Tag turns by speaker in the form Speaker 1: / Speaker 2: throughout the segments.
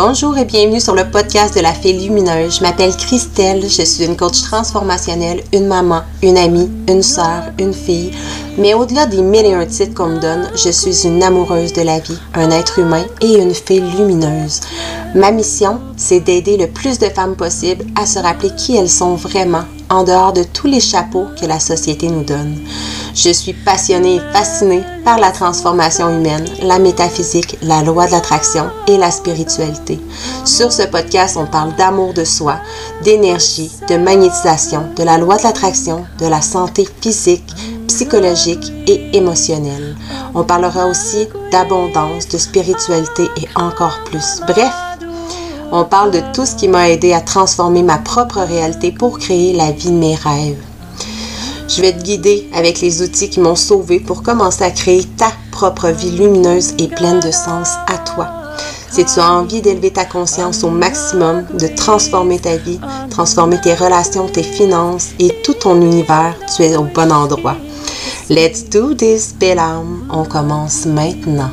Speaker 1: Bonjour et bienvenue sur le podcast de la Fée Lumineuse. Je m'appelle Christelle, je suis une coach transformationnelle, une maman, une amie, une sœur, une fille. Mais au-delà des mille et un titres qu'on me donne, je suis une amoureuse de la vie, un être humain et une fée lumineuse. Ma mission, c'est d'aider le plus de femmes possible à se rappeler qui elles sont vraiment en dehors de tous les chapeaux que la société nous donne. Je suis passionnée et fascinée par la transformation humaine, la métaphysique, la loi de l'attraction et la spiritualité. Sur ce podcast, on parle d'amour de soi, d'énergie, de magnétisation, de la loi de l'attraction, de la santé physique, psychologique et émotionnelle. On parlera aussi d'abondance, de spiritualité et encore plus. Bref, on parle de tout ce qui m'a aidé à transformer ma propre réalité pour créer la vie de mes rêves. Je vais te guider avec les outils qui m'ont sauvé pour commencer à créer ta propre vie lumineuse et pleine de sens à toi. Si tu as envie d'élever ta conscience au maximum, de transformer ta vie, transformer tes relations, tes finances et tout ton univers, tu es au bon endroit. Let's do this, belle. On commence maintenant.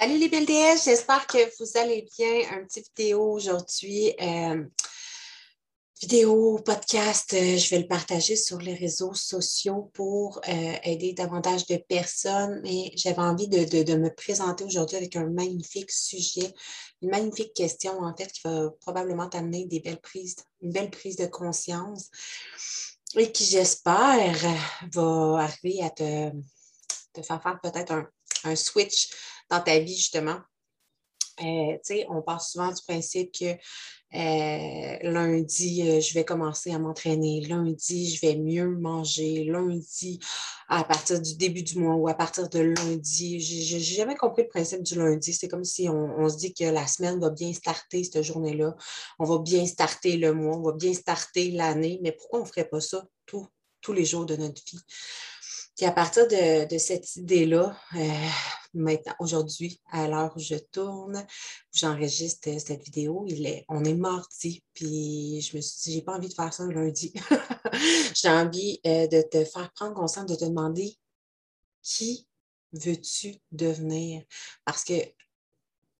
Speaker 1: Salut les belles j'espère que vous allez bien. Un petit vidéo aujourd'hui. Euh, vidéo, podcast, euh, je vais le partager sur les réseaux sociaux pour euh, aider davantage de personnes. Mais j'avais envie de, me présenter aujourd'hui avec un magnifique sujet, une magnifique question en fait qui va probablement t'amener des belles prises, une belle prise de conscience et qui, j'espère, va arriver à te, te faire faire peut-être un, un switch dans ta vie, justement. Euh, on part souvent du principe que euh, lundi, euh, je vais commencer à m'entraîner. Lundi, je vais mieux manger. Lundi, à partir du début du mois ou à partir de lundi, j'ai jamais compris le principe du lundi. C'est comme si on, se dit que la semaine va bien starter cette journée-là. On va bien starter le mois, on va bien starter l'année. Mais pourquoi on ne ferait pas ça tous les jours de notre vie? Puis à partir de, cette idée-là, euh, maintenant, aujourd'hui, à l'heure où je tourne, où j'enregistre cette vidéo, il est, on est mardi, puis je me suis dit, j'ai pas envie de faire ça lundi. j'ai envie euh, de te faire prendre conscience, de te demander qui veux-tu devenir? Parce que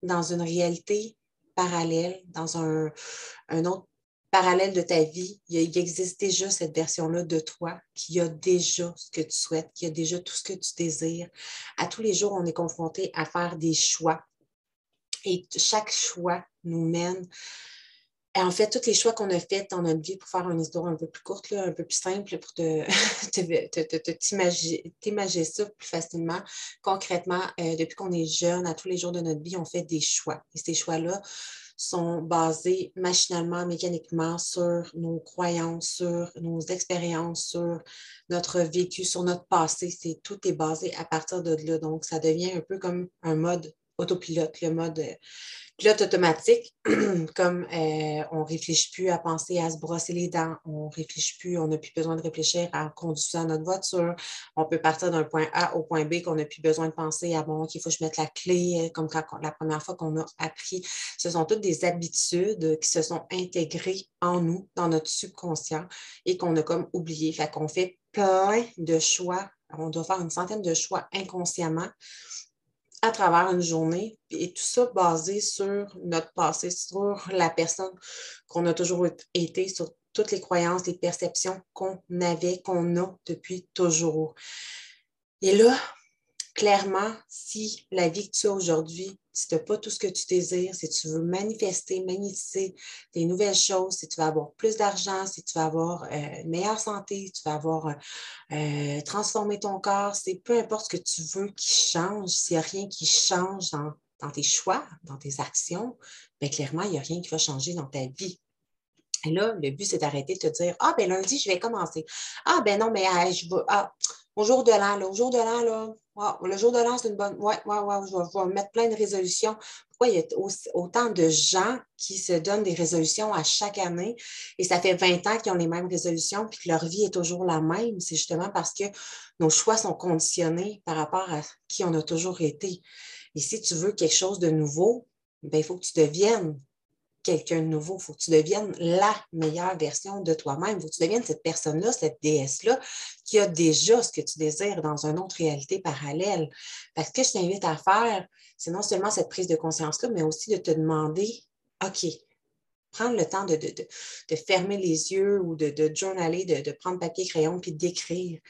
Speaker 1: dans une réalité parallèle, dans un autre parallèle de ta vie, il, existe déjà cette version-là de toi qui a déjà ce que tu souhaites, qui a déjà tout ce que tu désires. À tous les jours, on est confronté à faire des choix. Et chaque choix nous mène. Et en fait, tous les choix qu'on a faits dans notre vie, pour faire une histoire un peu plus courte, un peu plus simple, pour te, ça plus facilement, concrètement, euh, depuis qu'on est jeune, à tous les jours de notre vie, on fait des choix. Et ces choix-là sont basés machinalement, mécaniquement sur nos croyances, sur nos expériences, sur notre vécu, sur notre passé. C'est, tout est basé à partir de là. Donc, ça devient un peu comme un mode autopilote, le mode euh, pilote automatique, comme euh, on ne réfléchit plus à penser à se brosser les dents, on ne réfléchit plus, on n'a plus besoin de réfléchir à conduire notre voiture, on peut partir d'un point A au point B qu'on n'a plus besoin de penser à bon, qu'il faut que je mette la clé, euh, comme la première fois qu'on a appris. Ce sont toutes des habitudes qui se sont intégrées en nous, dans notre subconscient et qu'on a comme oublié. Fait qu'on fait plein de choix. On doit faire une centaine de choix inconsciemment à travers une journée, et tout ça basé sur notre passé, sur la personne qu'on a toujours été, sur toutes les croyances, les perceptions qu'on avait, qu'on a depuis toujours. Et là, clairement, si la vie que tu as aujourd'hui, si tu n'as pas tout ce que tu désires, si tu veux manifester, magnétiser des nouvelles choses, si tu veux avoir plus d'argent, si tu veux avoir euh, une meilleure santé, tu veux avoir euh, transformé ton corps, c'est peu importe ce que tu veux qui change, s'il n'y a rien qui change dans, tes choix, dans tes actions, bien clairement, il n'y a rien qui va changer dans ta vie. Et là, le but, c'est d'arrêter de te dire Ah, ben lundi, je vais commencer. Ah, ben non, mais je vais. Ah, au jour de l'an, au jour de l'an, là, le jour de l'an, c'est une bonne. Ouais, ouais, ouais, je vais, mettre plein de résolutions pour pourquoi il y a autant de gens qui se donnent des résolutions à chaque année et ça fait 20 ans qu'ils ont les mêmes résolutions puis que leur vie est toujours la même? C'est justement parce que nos choix sont conditionnés par rapport à qui on a toujours été. Et si tu veux quelque chose de nouveau, ben, il faut que tu deviennes quelqu'un de nouveau. Il faut que tu deviennes la meilleure version de toi-même. Il faut que tu deviennes cette personne-là, cette déesse-là, qui a déjà ce que tu désires dans une autre réalité parallèle. Parce que je t'invite à faire, c'est non seulement cette prise de conscience-là, mais aussi de te demander, OK, prendre le temps de, de, fermer les yeux ou de, de journaler, de, prendre papier, crayon, puis d'écrire.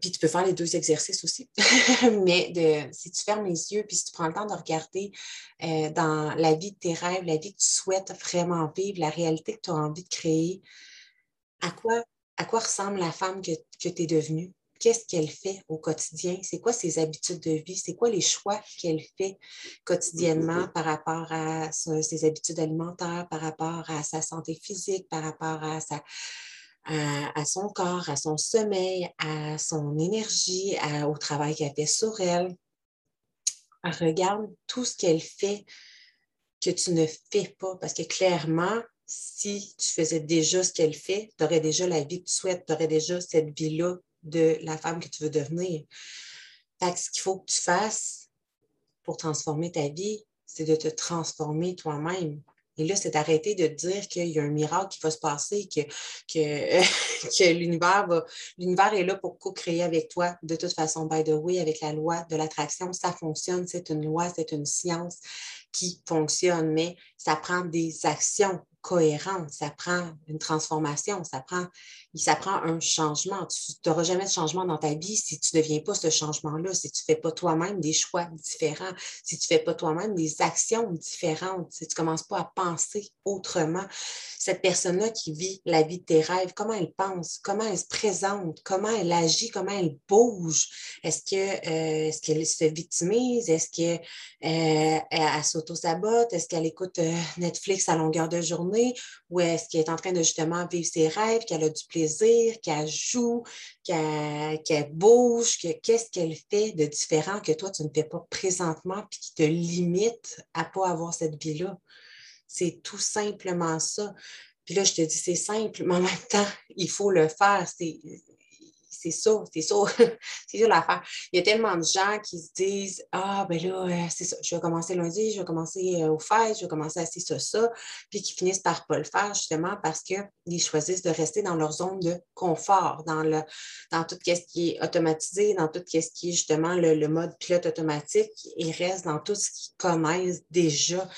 Speaker 1: Puis tu peux faire les deux exercices aussi. Mais de, si tu fermes les yeux, puis si tu prends le temps de regarder euh, dans la vie de tes rêves, la vie que tu souhaites vraiment vivre, la réalité que tu as envie de créer, à quoi, à quoi ressemble la femme que, que tu es devenue? Qu'est-ce qu'elle fait au quotidien? C'est quoi ses habitudes de vie? C'est quoi les choix qu'elle fait quotidiennement par rapport à ses habitudes alimentaires, par rapport à sa santé physique, par rapport à sa, à, son corps, à son sommeil, à son énergie, au travail qu'elle fait sur elle. Regarde tout ce qu'elle fait que tu ne fais pas, parce que clairement, si tu faisais déjà ce qu'elle fait, tu aurais déjà la vie que tu souhaites, tu aurais déjà cette vie-là de la femme que tu veux devenir. Fait ce qu'il faut que tu fasses pour transformer ta vie, c'est de te transformer toi-même. Et là, c'est d'arrêter de dire qu'il y a un miracle qui va se passer, que. L'univers est là pour co-créer avec toi. De toute façon, by the way, avec la loi de l'attraction, ça fonctionne. C'est une loi, c'est une science qui fonctionne, mais ça prend des actions cohérentes, ça prend une transformation, ça prend un changement. Tu n'auras jamais de changement dans ta vie si tu ne deviens pas ce changement-là, si tu ne fais pas toi-même des choix différents, si tu ne fais pas toi-même des actions différentes, si tu ne commences pas à penser autrement. Cette personne-là qui vit la vie de tes rêves, comment elle pense, comment elle se présente, comment elle agit, comment elle bouge? Est-ce euh, qu'elle se victimise? Est-ce qu'elle euh, s'auto-sabote? Est-ce qu'elle écoute euh, Netflix à longueur de journée? Ou est-ce qu'elle est en train de justement vivre ses rêves, qu'elle a du plaisir? qu'elle joue, qu'elle bouge, qu'est-ce qu'elle fait de différent que toi, tu ne fais pas présentement puis qui te limite à ne pas avoir cette vie-là? C'est tout simplement ça. Puis là, je te dis, c'est simple, mais en même temps, il faut le faire. C'est ça, c'est ça, c'est ça l'affaire. Il y a tellement de gens qui se disent Ah, ben là, euh, c'est ça, je vais commencer lundi, je vais commencer euh, au fait, je vais commencer à ça, ça, puis qui finissent par ne pas le faire justement parce qu'ils choisissent de rester dans leur zone de confort, dans, le, dans tout ce qui est automatisé, dans tout ce qui est justement le, mode pilote automatique, ils restent dans tout ce qu'ils connaissent déjà.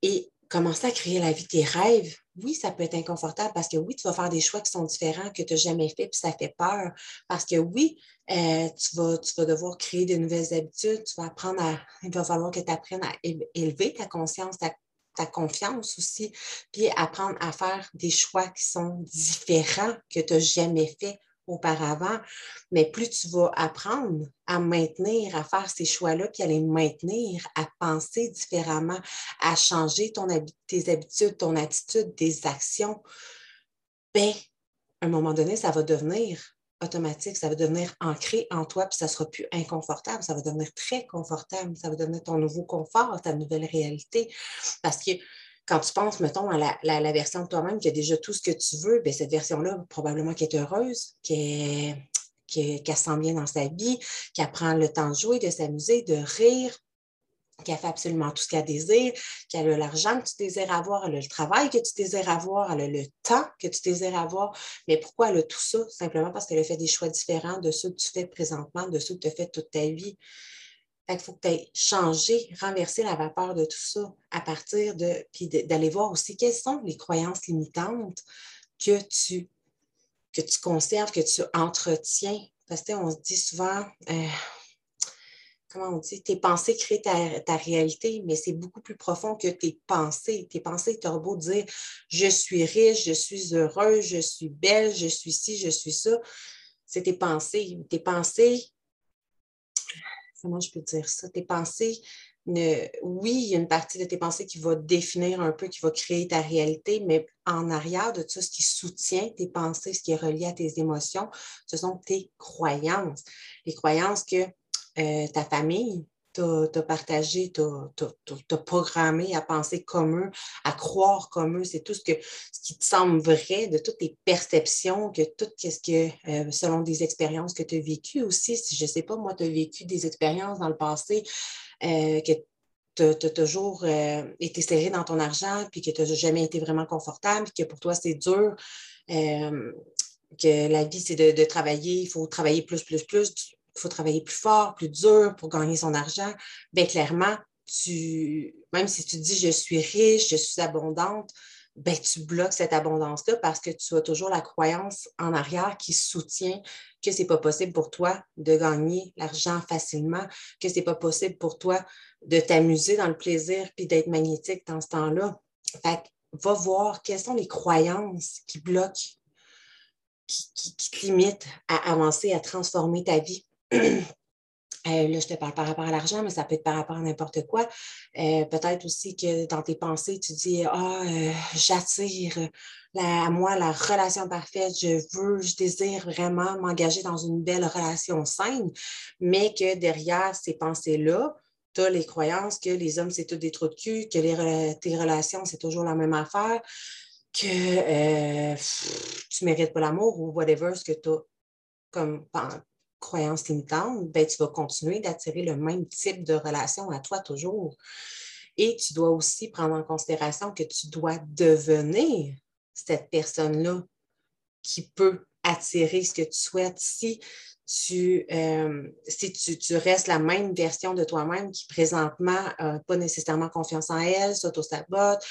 Speaker 1: Et commencer à créer la vie de tes rêves, oui, ça peut être inconfortable parce que oui, tu vas faire des choix qui sont différents que tu n'as jamais fait, puis ça fait peur. Parce que oui, euh, tu, vas, tu vas devoir créer de nouvelles habitudes, tu vas apprendre à. Il va falloir que tu apprennes à élever ta conscience, ta, ta confiance aussi, puis apprendre à faire des choix qui sont différents que tu n'as jamais fait auparavant, mais plus tu vas apprendre à maintenir, à faire ces choix-là, puis à les maintenir, à penser différemment, à changer ton, tes habitudes, ton attitude, tes actions, bien, à un moment donné, ça va devenir automatique, ça va devenir ancré en toi, puis ça ne sera plus inconfortable, ça va devenir très confortable, ça va devenir ton nouveau confort, ta nouvelle réalité. Parce que quand tu penses, mettons, à la, version de toi-même qui a déjà tout ce que tu veux, bien, cette version-là, probablement qui est heureuse, qui qu'elle se sent bien dans sa vie, qu'elle prend le temps de jouer, de s'amuser, de rire, qu'elle fait absolument tout ce qu'elle désire, qu'elle a l'argent que tu désires avoir, elle le travail que tu désires avoir, elle le temps que tu désires avoir. Mais pourquoi elle a tout ça? Simplement parce qu'elle a fait des choix différents de ceux que tu fais présentement, de ceux que tu as fait toute ta vie. Il faut que tu aies changé, renversé la vapeur de tout ça à partir de, puis d'aller voir aussi quelles sont les croyances limitantes que tu, conserves, que tu entretiens. Parce que on se dit souvent, euh, comment on dit, tes pensées créent ta, réalité, mais c'est beaucoup plus profond que tes pensées. Tes pensées, tu as beau dire je suis riche, je suis heureuse, je suis belle, je suis ci, je suis ça. C'est tes pensées. Tes pensées, comment je peux dire ça? Tes pensées, oui, il y a une partie de tes pensées qui va définir un peu, qui va créer ta réalité, mais en arrière de tout ce qui soutient tes pensées, ce qui est relié à tes émotions, ce sont tes croyances. Les croyances que euh, ta famille t'as partagé, t'as programmé à penser comme eux, à croire comme eux. C'est tout ce, que, ce qui te semble vrai, de toutes tes perceptions, que tout ce que, euh, selon des expériences que tu as vécues aussi. Si je ne sais pas, moi, tu as vécu des expériences dans le passé euh, que tu as, toujours euh, été serré dans ton argent, puis que tu n'as jamais été vraiment confortable, puis que pour toi, c'est dur. que la vie, c'est de, travailler, il faut travailler plus, plus, plus faut travailler plus fort, plus dur pour gagner son argent, bien clairement, tu, même si tu dis je suis riche, je suis abondante, ben, tu bloques cette abondance-là parce que tu as toujours la croyance en arrière qui soutient que ce n'est pas possible pour toi de gagner l'argent facilement, que ce n'est pas possible pour toi de t'amuser dans le plaisir puis d'être magnétique dans ce temps-là. Fait va voir quelles sont les croyances qui bloquent, qui te limitent à avancer, à transformer ta vie. Euh, là, je te parle par rapport à l'argent, mais ça peut être par rapport à n'importe quoi. Euh, peut-être aussi que dans tes pensées, tu dis Ah, euh, j'attire à moi la relation parfaite, je veux, je désire vraiment m'engager dans une belle relation saine, mais que derrière ces pensées-là, tu as les croyances que les hommes, c'est tout des trous de cul, que tes relations, c'est toujours la même affaire, que tu mérites pas l'amour ou whatever, ce que tu as comme croyances limitantes, ben, tu vas continuer d'attirer le même type de relation à toi toujours. Et tu dois aussi prendre en considération que tu dois devenir cette personne-là qui peut attirer ce que tu souhaites. Si tu, euh, si tu, restes la même version de toi-même qui présentement n'a pas nécessairement confiance en elle, s'auto-sabote,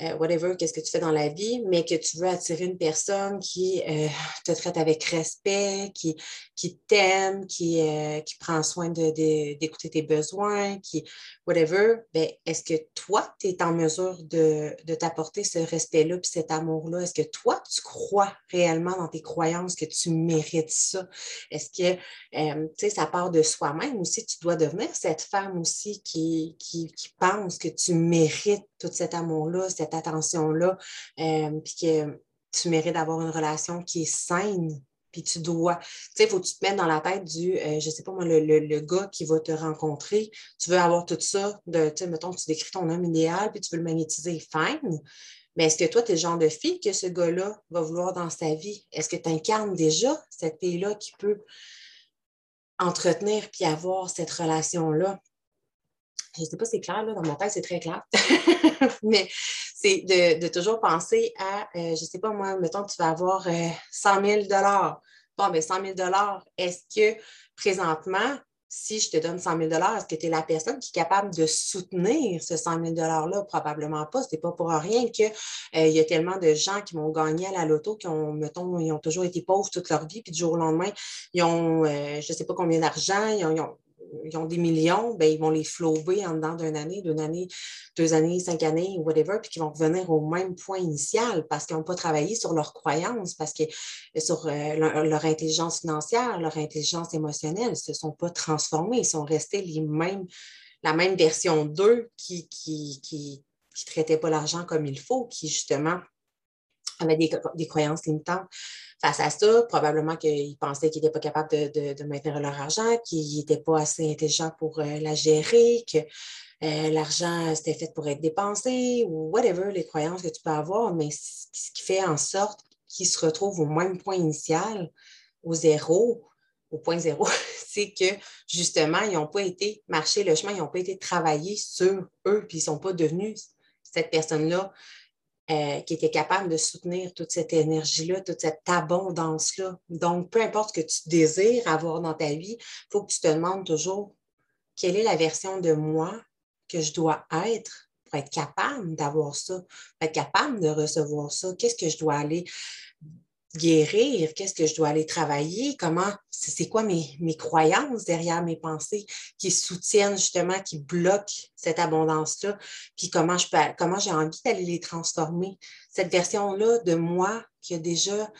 Speaker 1: euh, whatever, qu'est-ce que tu fais dans la vie, mais que tu veux attirer une personne qui euh, te traite avec respect, qui, qui t'aime, qui, euh, qui prend soin d'écouter tes besoins, qui, whatever, ben, est-ce que toi, tu es en mesure de, de t'apporter ce respect-là puis cet amour-là? Est-ce que toi, tu crois réellement dans tes croyances que tu mérites ça? Est-ce que, tu sais, ça part de soi-même aussi? Tu dois devenir cette femme aussi qui, qui, qui pense que tu mérites tout cet amour-là, cette attention-là, euh, puis que tu mérites d'avoir une relation qui est saine, puis tu dois, tu sais, il faut que tu te mettes dans la tête du, euh, je sais pas moi, le, gars qui va te rencontrer, tu veux avoir tout ça, de, tu sais, mettons, tu décris ton homme idéal, puis tu veux le magnétiser, fine, mais est-ce que toi, tu es le genre de fille que ce gars-là va vouloir dans sa vie? Est-ce que tu incarnes déjà cette fille-là qui peut entretenir puis avoir cette relation-là? Je ne sais pas si c'est clair, là, dans mon tête, c'est très clair. Mais c'est de, toujours penser à, euh, je ne sais pas moi, mettons tu vas avoir 100 000 Bon, bien, 100 000 est-ce que présentement, si je te donne 100 000 est-ce que tu es la personne qui est capable de soutenir ce 100 000 $-là? Probablement pas. Ce n'est pas pour rien qu'il euh, y a tellement de gens qui vont gagner à la loto, qui ont, mettons, ils ont toujours été pauvres toute leur vie, puis du jour au lendemain, ils ont, euh, je ne sais pas combien d'argent, ils ont des millions, ben, ils vont les flober en dedans d'une année, d'une année, deux années, cinq années, whatever, puis qu'ils vont revenir au même point initial parce qu'ils n'ont pas travaillé sur leurs croyances, parce que sur euh, leur, intelligence financière, leur intelligence émotionnelle, ne se sont pas transformés, ils sont restés les mêmes, la même version d'eux qui, qui, qui traitaient pas l'argent comme il faut, qui justement avaient des, des croyances limitantes face à ça, probablement qu'ils pensaient qu'ils n'étaient pas capables de, maintenir leur argent, qu'ils n'étaient pas assez intelligents pour euh, la gérer, que euh, l'argent c'était fait pour être dépensé ou whatever les croyances que tu peux avoir, mais ce qui fait en sorte qu'ils se retrouvent au même point initial, au zéro, au point zéro, c'est que justement, ils n'ont pas été marcher le chemin, ils n'ont pas été travailler sur eux, puis ils ne sont pas devenus cette personne-là euh, qui était capable de soutenir toute cette énergie-là, toute cette abondance-là. Donc, peu importe ce que tu désires avoir dans ta vie, il faut que tu te demandes toujours quelle est la version de moi que je dois être pour être capable d'avoir ça, pour être capable de recevoir ça? Qu'est-ce que je dois aller guérir, qu'est-ce que je dois aller travailler, comment, c'est quoi mes, mes, croyances derrière mes pensées qui soutiennent justement, qui bloquent cette abondance-là, puis comment je peux, comment j'ai envie d'aller les transformer? Cette version-là de moi qui a déjà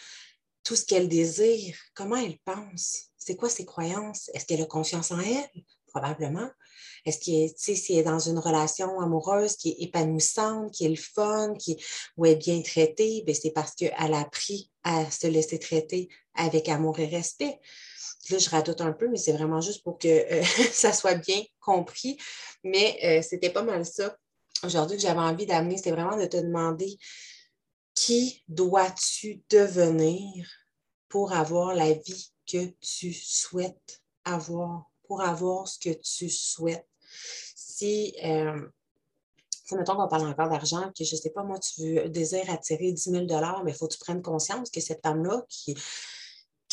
Speaker 1: tout ce qu'elle désire, comment elle pense? C'est quoi ses croyances? Est-ce qu'elle a confiance en elle? Probablement. Est-ce qu'elle est, si est dans une relation amoureuse qui est épanouissante, qui est le fun, qui, où elle est bien traitée, ben, c'est parce qu'elle a appris à se laisser traiter avec amour et respect. là, je radote un peu, mais c'est vraiment juste pour que euh, ça soit bien compris. Mais euh, c'était pas mal ça. Aujourd'hui, que j'avais envie d'amener, c'était vraiment de te demander qui dois-tu devenir pour avoir la vie que tu souhaites avoir, pour avoir ce que tu souhaites? Si, euh, mettons qu'on parle encore d'argent, que je ne sais pas, moi, tu désires attirer 10 000 mais il faut que tu prennes conscience que cette femme-là qui,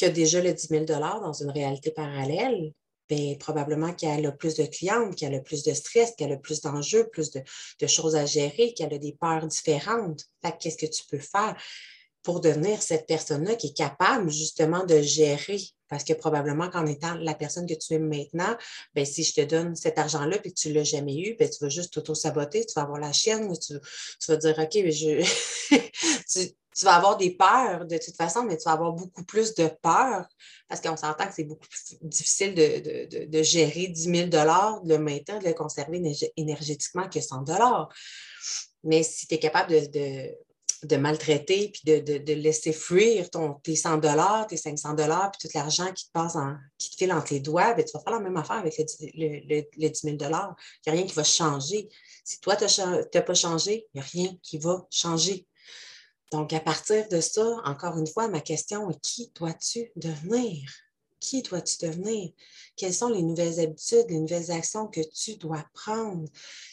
Speaker 1: a déjà le 10 000 dans une réalité parallèle, bien, probablement qu'elle a plus de clientes, qu'elle a plus de stress, qu'elle a plus d'enjeux, plus de, de, choses à gérer, qu'elle a des peurs différentes. Fait qu'est-ce que tu peux faire? Pour devenir cette personne-là qui est capable justement de gérer parce que probablement qu'en étant la personne que tu es maintenant, ben, si je te donne cet argent-là et que tu ne l'as jamais eu, ben, tu vas juste t'auto-saboter, tu vas avoir la chienne, tu, tu vas dire OK, mais je. tu, vas avoir des peurs de toute façon, mais tu vas avoir beaucoup plus de peur parce qu'on s'entend que c'est beaucoup plus difficile de, de, gérer 10 000 de le maintenir, de le conserver énergétiquement que 100 Mais si tu es capable de de maltraiter puis de, laisser fuir ton, tes 100 dollars, tes 500 dollars, puis tout l'argent qui te passe en, qui te file entre les doigts, bien, tu vas faire la même affaire avec le, 10 000 dollars. Il n'y a rien qui va changer. Si toi, tu n'as pas changé, il n'y a rien qui va changer. Donc, à partir de ça, encore une fois, ma question est qui dois-tu devenir? Qui dois-tu devenir? Quelles sont les nouvelles habitudes, les nouvelles actions que tu dois prendre?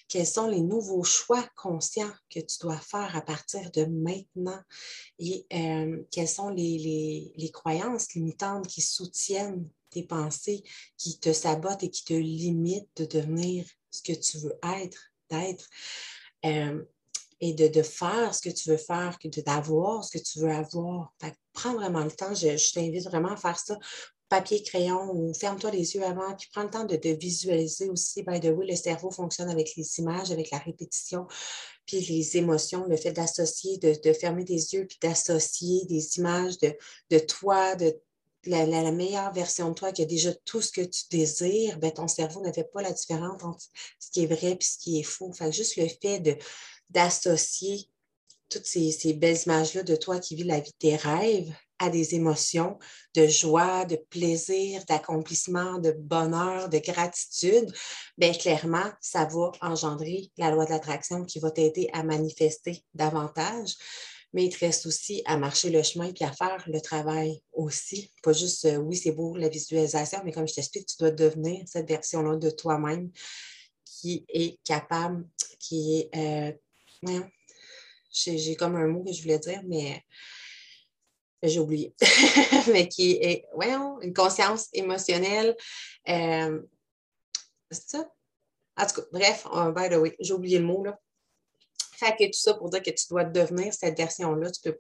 Speaker 1: Quels sont les nouveaux choix conscients que tu dois faire à partir de maintenant? Et euh, quelles sont les, croyances limitantes qui soutiennent tes pensées, qui te sabotent et qui te limitent de devenir ce que tu veux être, d'être? Euh, et de, faire ce que tu veux faire, d'avoir ce que tu veux avoir. prends vraiment le temps, je t'invite vraiment à faire ça papier, crayon ou ferme-toi les yeux avant, puis prends le temps de, visualiser aussi. By the way, le cerveau fonctionne avec les images, avec la répétition, puis les émotions, le fait d'associer, de, fermer des yeux, puis d'associer des images de, toi, de la, meilleure version de toi qui a déjà tout ce que tu désires, ben, ton cerveau ne fait pas la différence entre ce qui est vrai et ce qui est faux. Fait juste le fait d'associer toutes ces, ces belles images-là de toi qui vis la vie de tes rêves à des émotions de joie, de plaisir, d'accomplissement, de bonheur, de gratitude, bien clairement, ça va engendrer la loi de l'attraction qui va t'aider à manifester davantage. Mais il te reste aussi à marcher le chemin et à faire le travail aussi. Pas juste, euh, oui, c'est beau la visualisation, mais comme je t'explique, tu dois devenir cette version-là de toi-même qui est capable, qui est. Euh, j'ai comme un mot que je voulais dire, mais j'ai oublié, mais qui est, ouais, une conscience émotionnelle. Euh, c'est ça? En tout cas, bref, by the way, j'ai oublié le mot, là. Fait que tout ça pour dire que tu dois devenir cette version-là. Tu peux,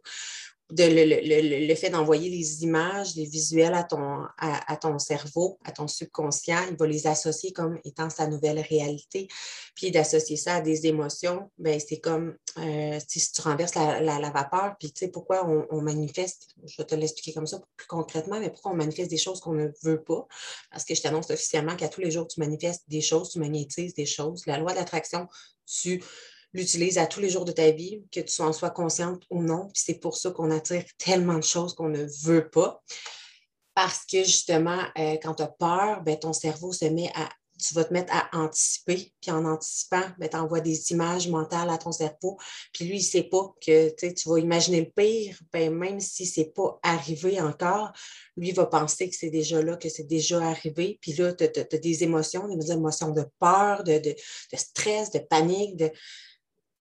Speaker 1: le, fait d'envoyer les images, les visuels à ton, à, ton cerveau, à ton subconscient, il va les associer comme étant sa nouvelle réalité. Puis d'associer ça à des émotions, ben c'est comme euh, si tu renverses la, vapeur, puis tu sais pourquoi on, manifeste, je vais te l'expliquer comme ça plus concrètement, mais pourquoi on manifeste des choses qu'on ne veut pas? Parce que je t'annonce officiellement qu'à tous les jours, tu manifestes des choses, tu magnétises des choses. La loi d'attraction, tu l'utilise à tous les jours de ta vie, que tu en sois consciente ou non. Puis c'est pour ça qu'on attire tellement de choses qu'on ne veut pas. Parce que justement, euh, quand tu as peur, ben, ton cerveau se met à. Tu vas te mettre à anticiper, puis en anticipant, ben, tu envoies des images mentales à ton cerveau. Puis lui, il ne sait pas que tu vas imaginer le pire, ben, même si ce n'est pas arrivé encore, lui va penser que c'est déjà là, que c'est déjà arrivé. Puis là, tu as, des émotions, des émotions de peur, de, de stress, de panique, de,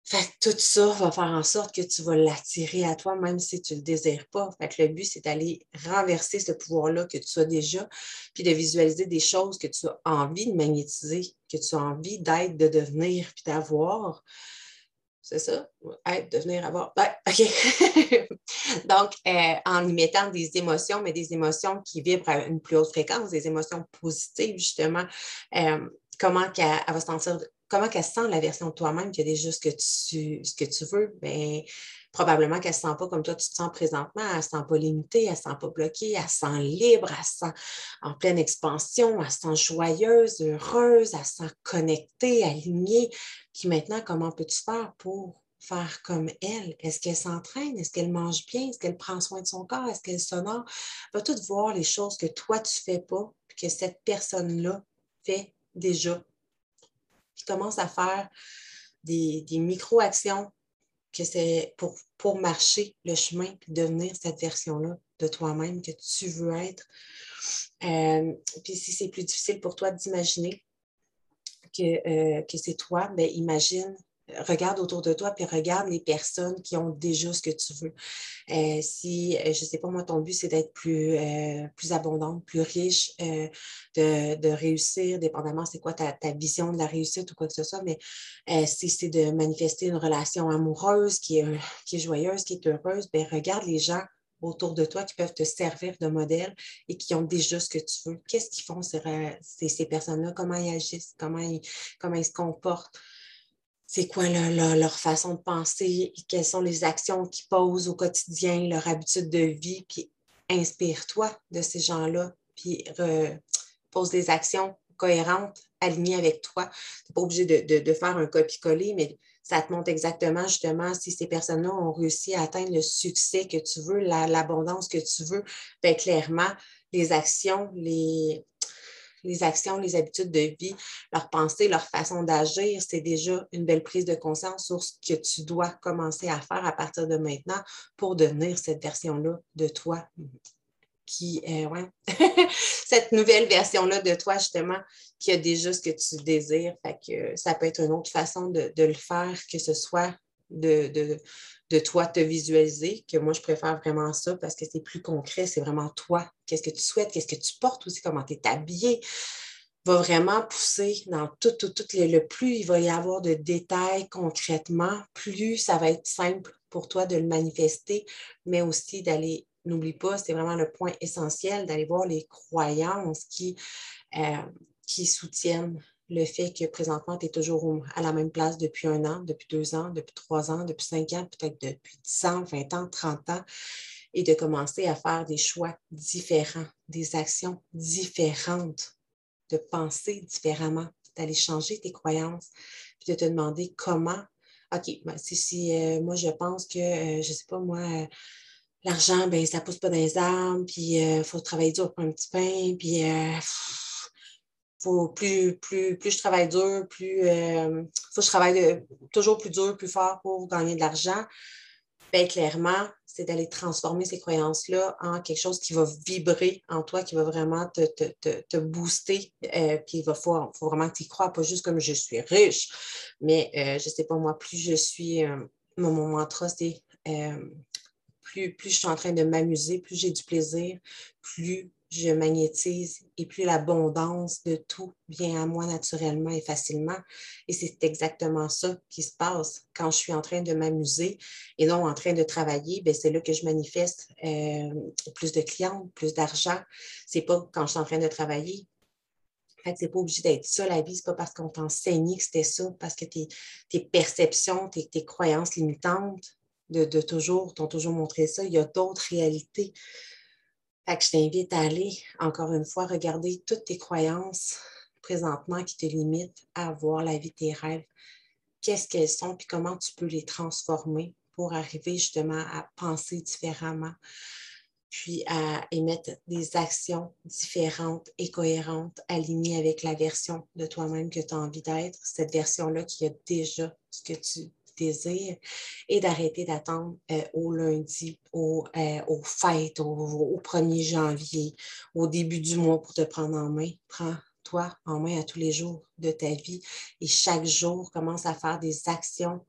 Speaker 1: fait tout ça va faire en sorte que tu vas l'attirer à toi, même si tu ne le désires pas. Fait que le but, c'est d'aller renverser ce pouvoir-là que tu as déjà, puis de visualiser des choses que tu as envie de magnétiser, que tu as envie d'être, de devenir, puis d'avoir. C'est ça? Être, devenir, avoir. OK. Donc, euh, en y mettant des émotions, mais des émotions qui vibrent à une plus haute fréquence, des émotions positives, justement, euh, comment elle, elle va se sentir comment qu'elle sent la version de toi-même qui a déjà ce que tu, veux, bien, probablement qu'elle ne se sent pas comme toi tu te sens présentement, elle ne se sent pas limitée, elle ne se sent pas bloquée, elle se sent libre, elle se sent en pleine expansion, elle se sent joyeuse, heureuse, elle se sent connectée, alignée. Puis maintenant, comment peux-tu faire pour faire comme elle? Est-ce qu'elle s'entraîne? Est-ce qu'elle mange bien? Est-ce qu'elle prend soin de son corps? Est-ce qu'elle sonore? Va tout voir les choses que toi, tu ne fais pas, que cette personne-là fait déjà. Puis commence à faire des, micro-actions que c'est pour, pour marcher le chemin et devenir cette version-là de toi-même que tu veux être. Euh, puis si c'est plus difficile pour toi d'imaginer que, euh, que c'est toi, ben imagine regarde autour de toi, puis regarde les personnes qui ont déjà ce que tu veux. Euh, si, euh, je ne sais pas, moi, ton but, c'est d'être plus, euh, plus abondante, plus riche, de, réussir, dépendamment c'est quoi ta, vision de la réussite ou quoi que ce soit, mais si c'est de manifester une relation amoureuse qui est, joyeuse, qui est heureuse, bien, regarde les gens autour de toi qui peuvent te servir de modèle et qui ont déjà ce que tu veux. Qu'est-ce qu'ils font, ces, ces, personnes-là? Comment ils agissent? Comment ils, comment ils se comportent? C'est quoi leur, façon de penser, quelles sont les actions qu'ils posent au quotidien, leur habitude de vie, puis inspire-toi de ces gens-là, puis pose des actions cohérentes, alignées avec toi. Tu n'es pas obligé de, faire un copie-coller, mais ça te montre exactement justement si ces personnes-là ont réussi à atteindre le succès que tu veux, l'abondance que tu veux. Bien, clairement, les actions, les, les actions, les habitudes de vie, leur pensée, leur façon d'agir, c'est déjà une belle prise de conscience sur ce que tu dois commencer à faire à partir de maintenant pour devenir cette version-là de toi qui, ouais, cette nouvelle version-là de toi, justement, qui a déjà ce que tu désires. Fait que ça peut être une autre façon de, le faire, que ce soit de toi te visualiser, que moi, je préfère vraiment ça parce que c'est plus concret, c'est vraiment toi. Qu'est-ce que tu souhaites, qu'est-ce que tu portes aussi, comment tu es habillé, va vraiment pousser dans tout, tout, tout. Le, plus il va y avoir de détails concrètement, plus ça va être simple pour toi de le manifester, mais aussi d'aller, n'oublie pas, c'est vraiment le point essentiel, d'aller voir les croyances qui, euh, qui soutiennent le fait que présentement, tu es toujours à la même place depuis un an, depuis deux ans, depuis trois ans, depuis cinq ans, peut-être depuis dix ans, vingt ans, trente ans, et de commencer à faire des choix différents, des actions différentes, de penser différemment, d'aller changer tes croyances, puis de te demander comment. OK, ben, si, euh, moi je pense que, euh, je ne sais pas, moi, euh, l'argent, ben, ça ne pousse pas dans les arbres, puis il faut travailler dur pour un petit pain, puis faut plus, plus, plus je travaille dur, plus euh, faut que je travaille toujours plus dur, plus fort pour gagner de l'argent. Bien, clairement, c'est d'aller transformer ces croyances-là en quelque chose qui va vibrer en toi, qui va vraiment te, te, booster. Euh, puis il va faut, faut vraiment que tu y crois, pas juste comme je suis riche, mais euh, je sais pas moi, plus je suis, mon, mon, mantra, c'est plus, plus je suis en train de m'amuser, plus j'ai du plaisir, plus je magnétise et plus l'abondance de tout vient à moi naturellement et facilement. Et c'est exactement ça qui se passe quand je suis en train de m'amuser et non en train de travailler. Ben, c'est là que je manifeste euh, plus de clients, plus d'argent. C'est pas quand je suis en train de travailler. En fait, c'est pas obligé d'être ça, la vie. C'est pas parce qu'on t'enseignait que c'était ça, parce que tes, perceptions, tes, croyances limitantes de toujours, t'ont toujours montré ça. Il y a d'autres réalités je t'invite à aller, encore une fois, regarder toutes tes croyances présentement qui te limitent à avoir la vie de tes rêves. Qu'est-ce qu'elles sont, puis comment tu peux les transformer pour arriver justement à penser différemment, puis à émettre des actions différentes et cohérentes, alignées avec la version de toi-même que tu as envie d'être, cette version-là qui a déjà ce que tu désir et d'arrêter d'attendre euh, au lundi, au, euh, aux fêtes, au, 1er janvier, au début du mois pour te prendre en main. Prends-toi en main à tous les jours de ta vie et chaque jour, commence à faire des actions,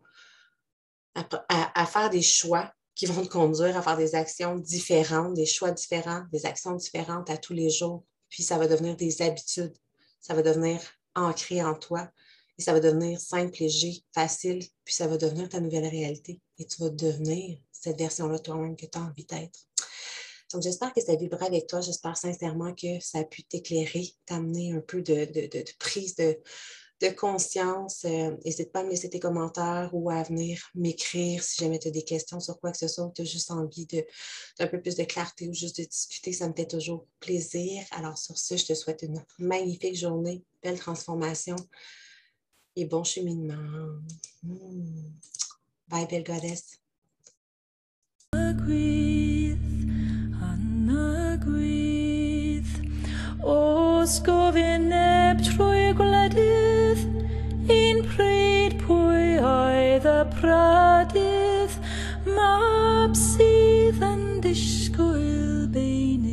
Speaker 1: à, faire des choix qui vont te conduire à faire des actions différentes, des choix différents, des actions différentes à tous les jours. Puis ça va devenir des habitudes. Ça va devenir ancré en toi et ça va devenir simple, léger, facile, puis ça va devenir ta nouvelle réalité. Et tu vas devenir cette version-là toi-même que tu as envie d'être. Donc, j'espère que ça vibrera avec toi. J'espère sincèrement que ça a pu t'éclairer, t'amener un peu de, prise de, conscience. Euh, n'hésite pas à me laisser tes commentaires ou à venir m'écrire si jamais tu as des questions sur quoi que ce soit ou tu as juste envie d'un peu plus de clarté ou juste de discuter. Ça me fait toujours plaisir. Alors, sur ce, je te souhaite une magnifique journée, belle transformation et bon cheminement. Mm. Bye, belle goddess.
Speaker 2: Os gofyn eb trwy gwledydd, un pryd pwy oedd y pradydd, mab sydd yn disgwyl beinydd.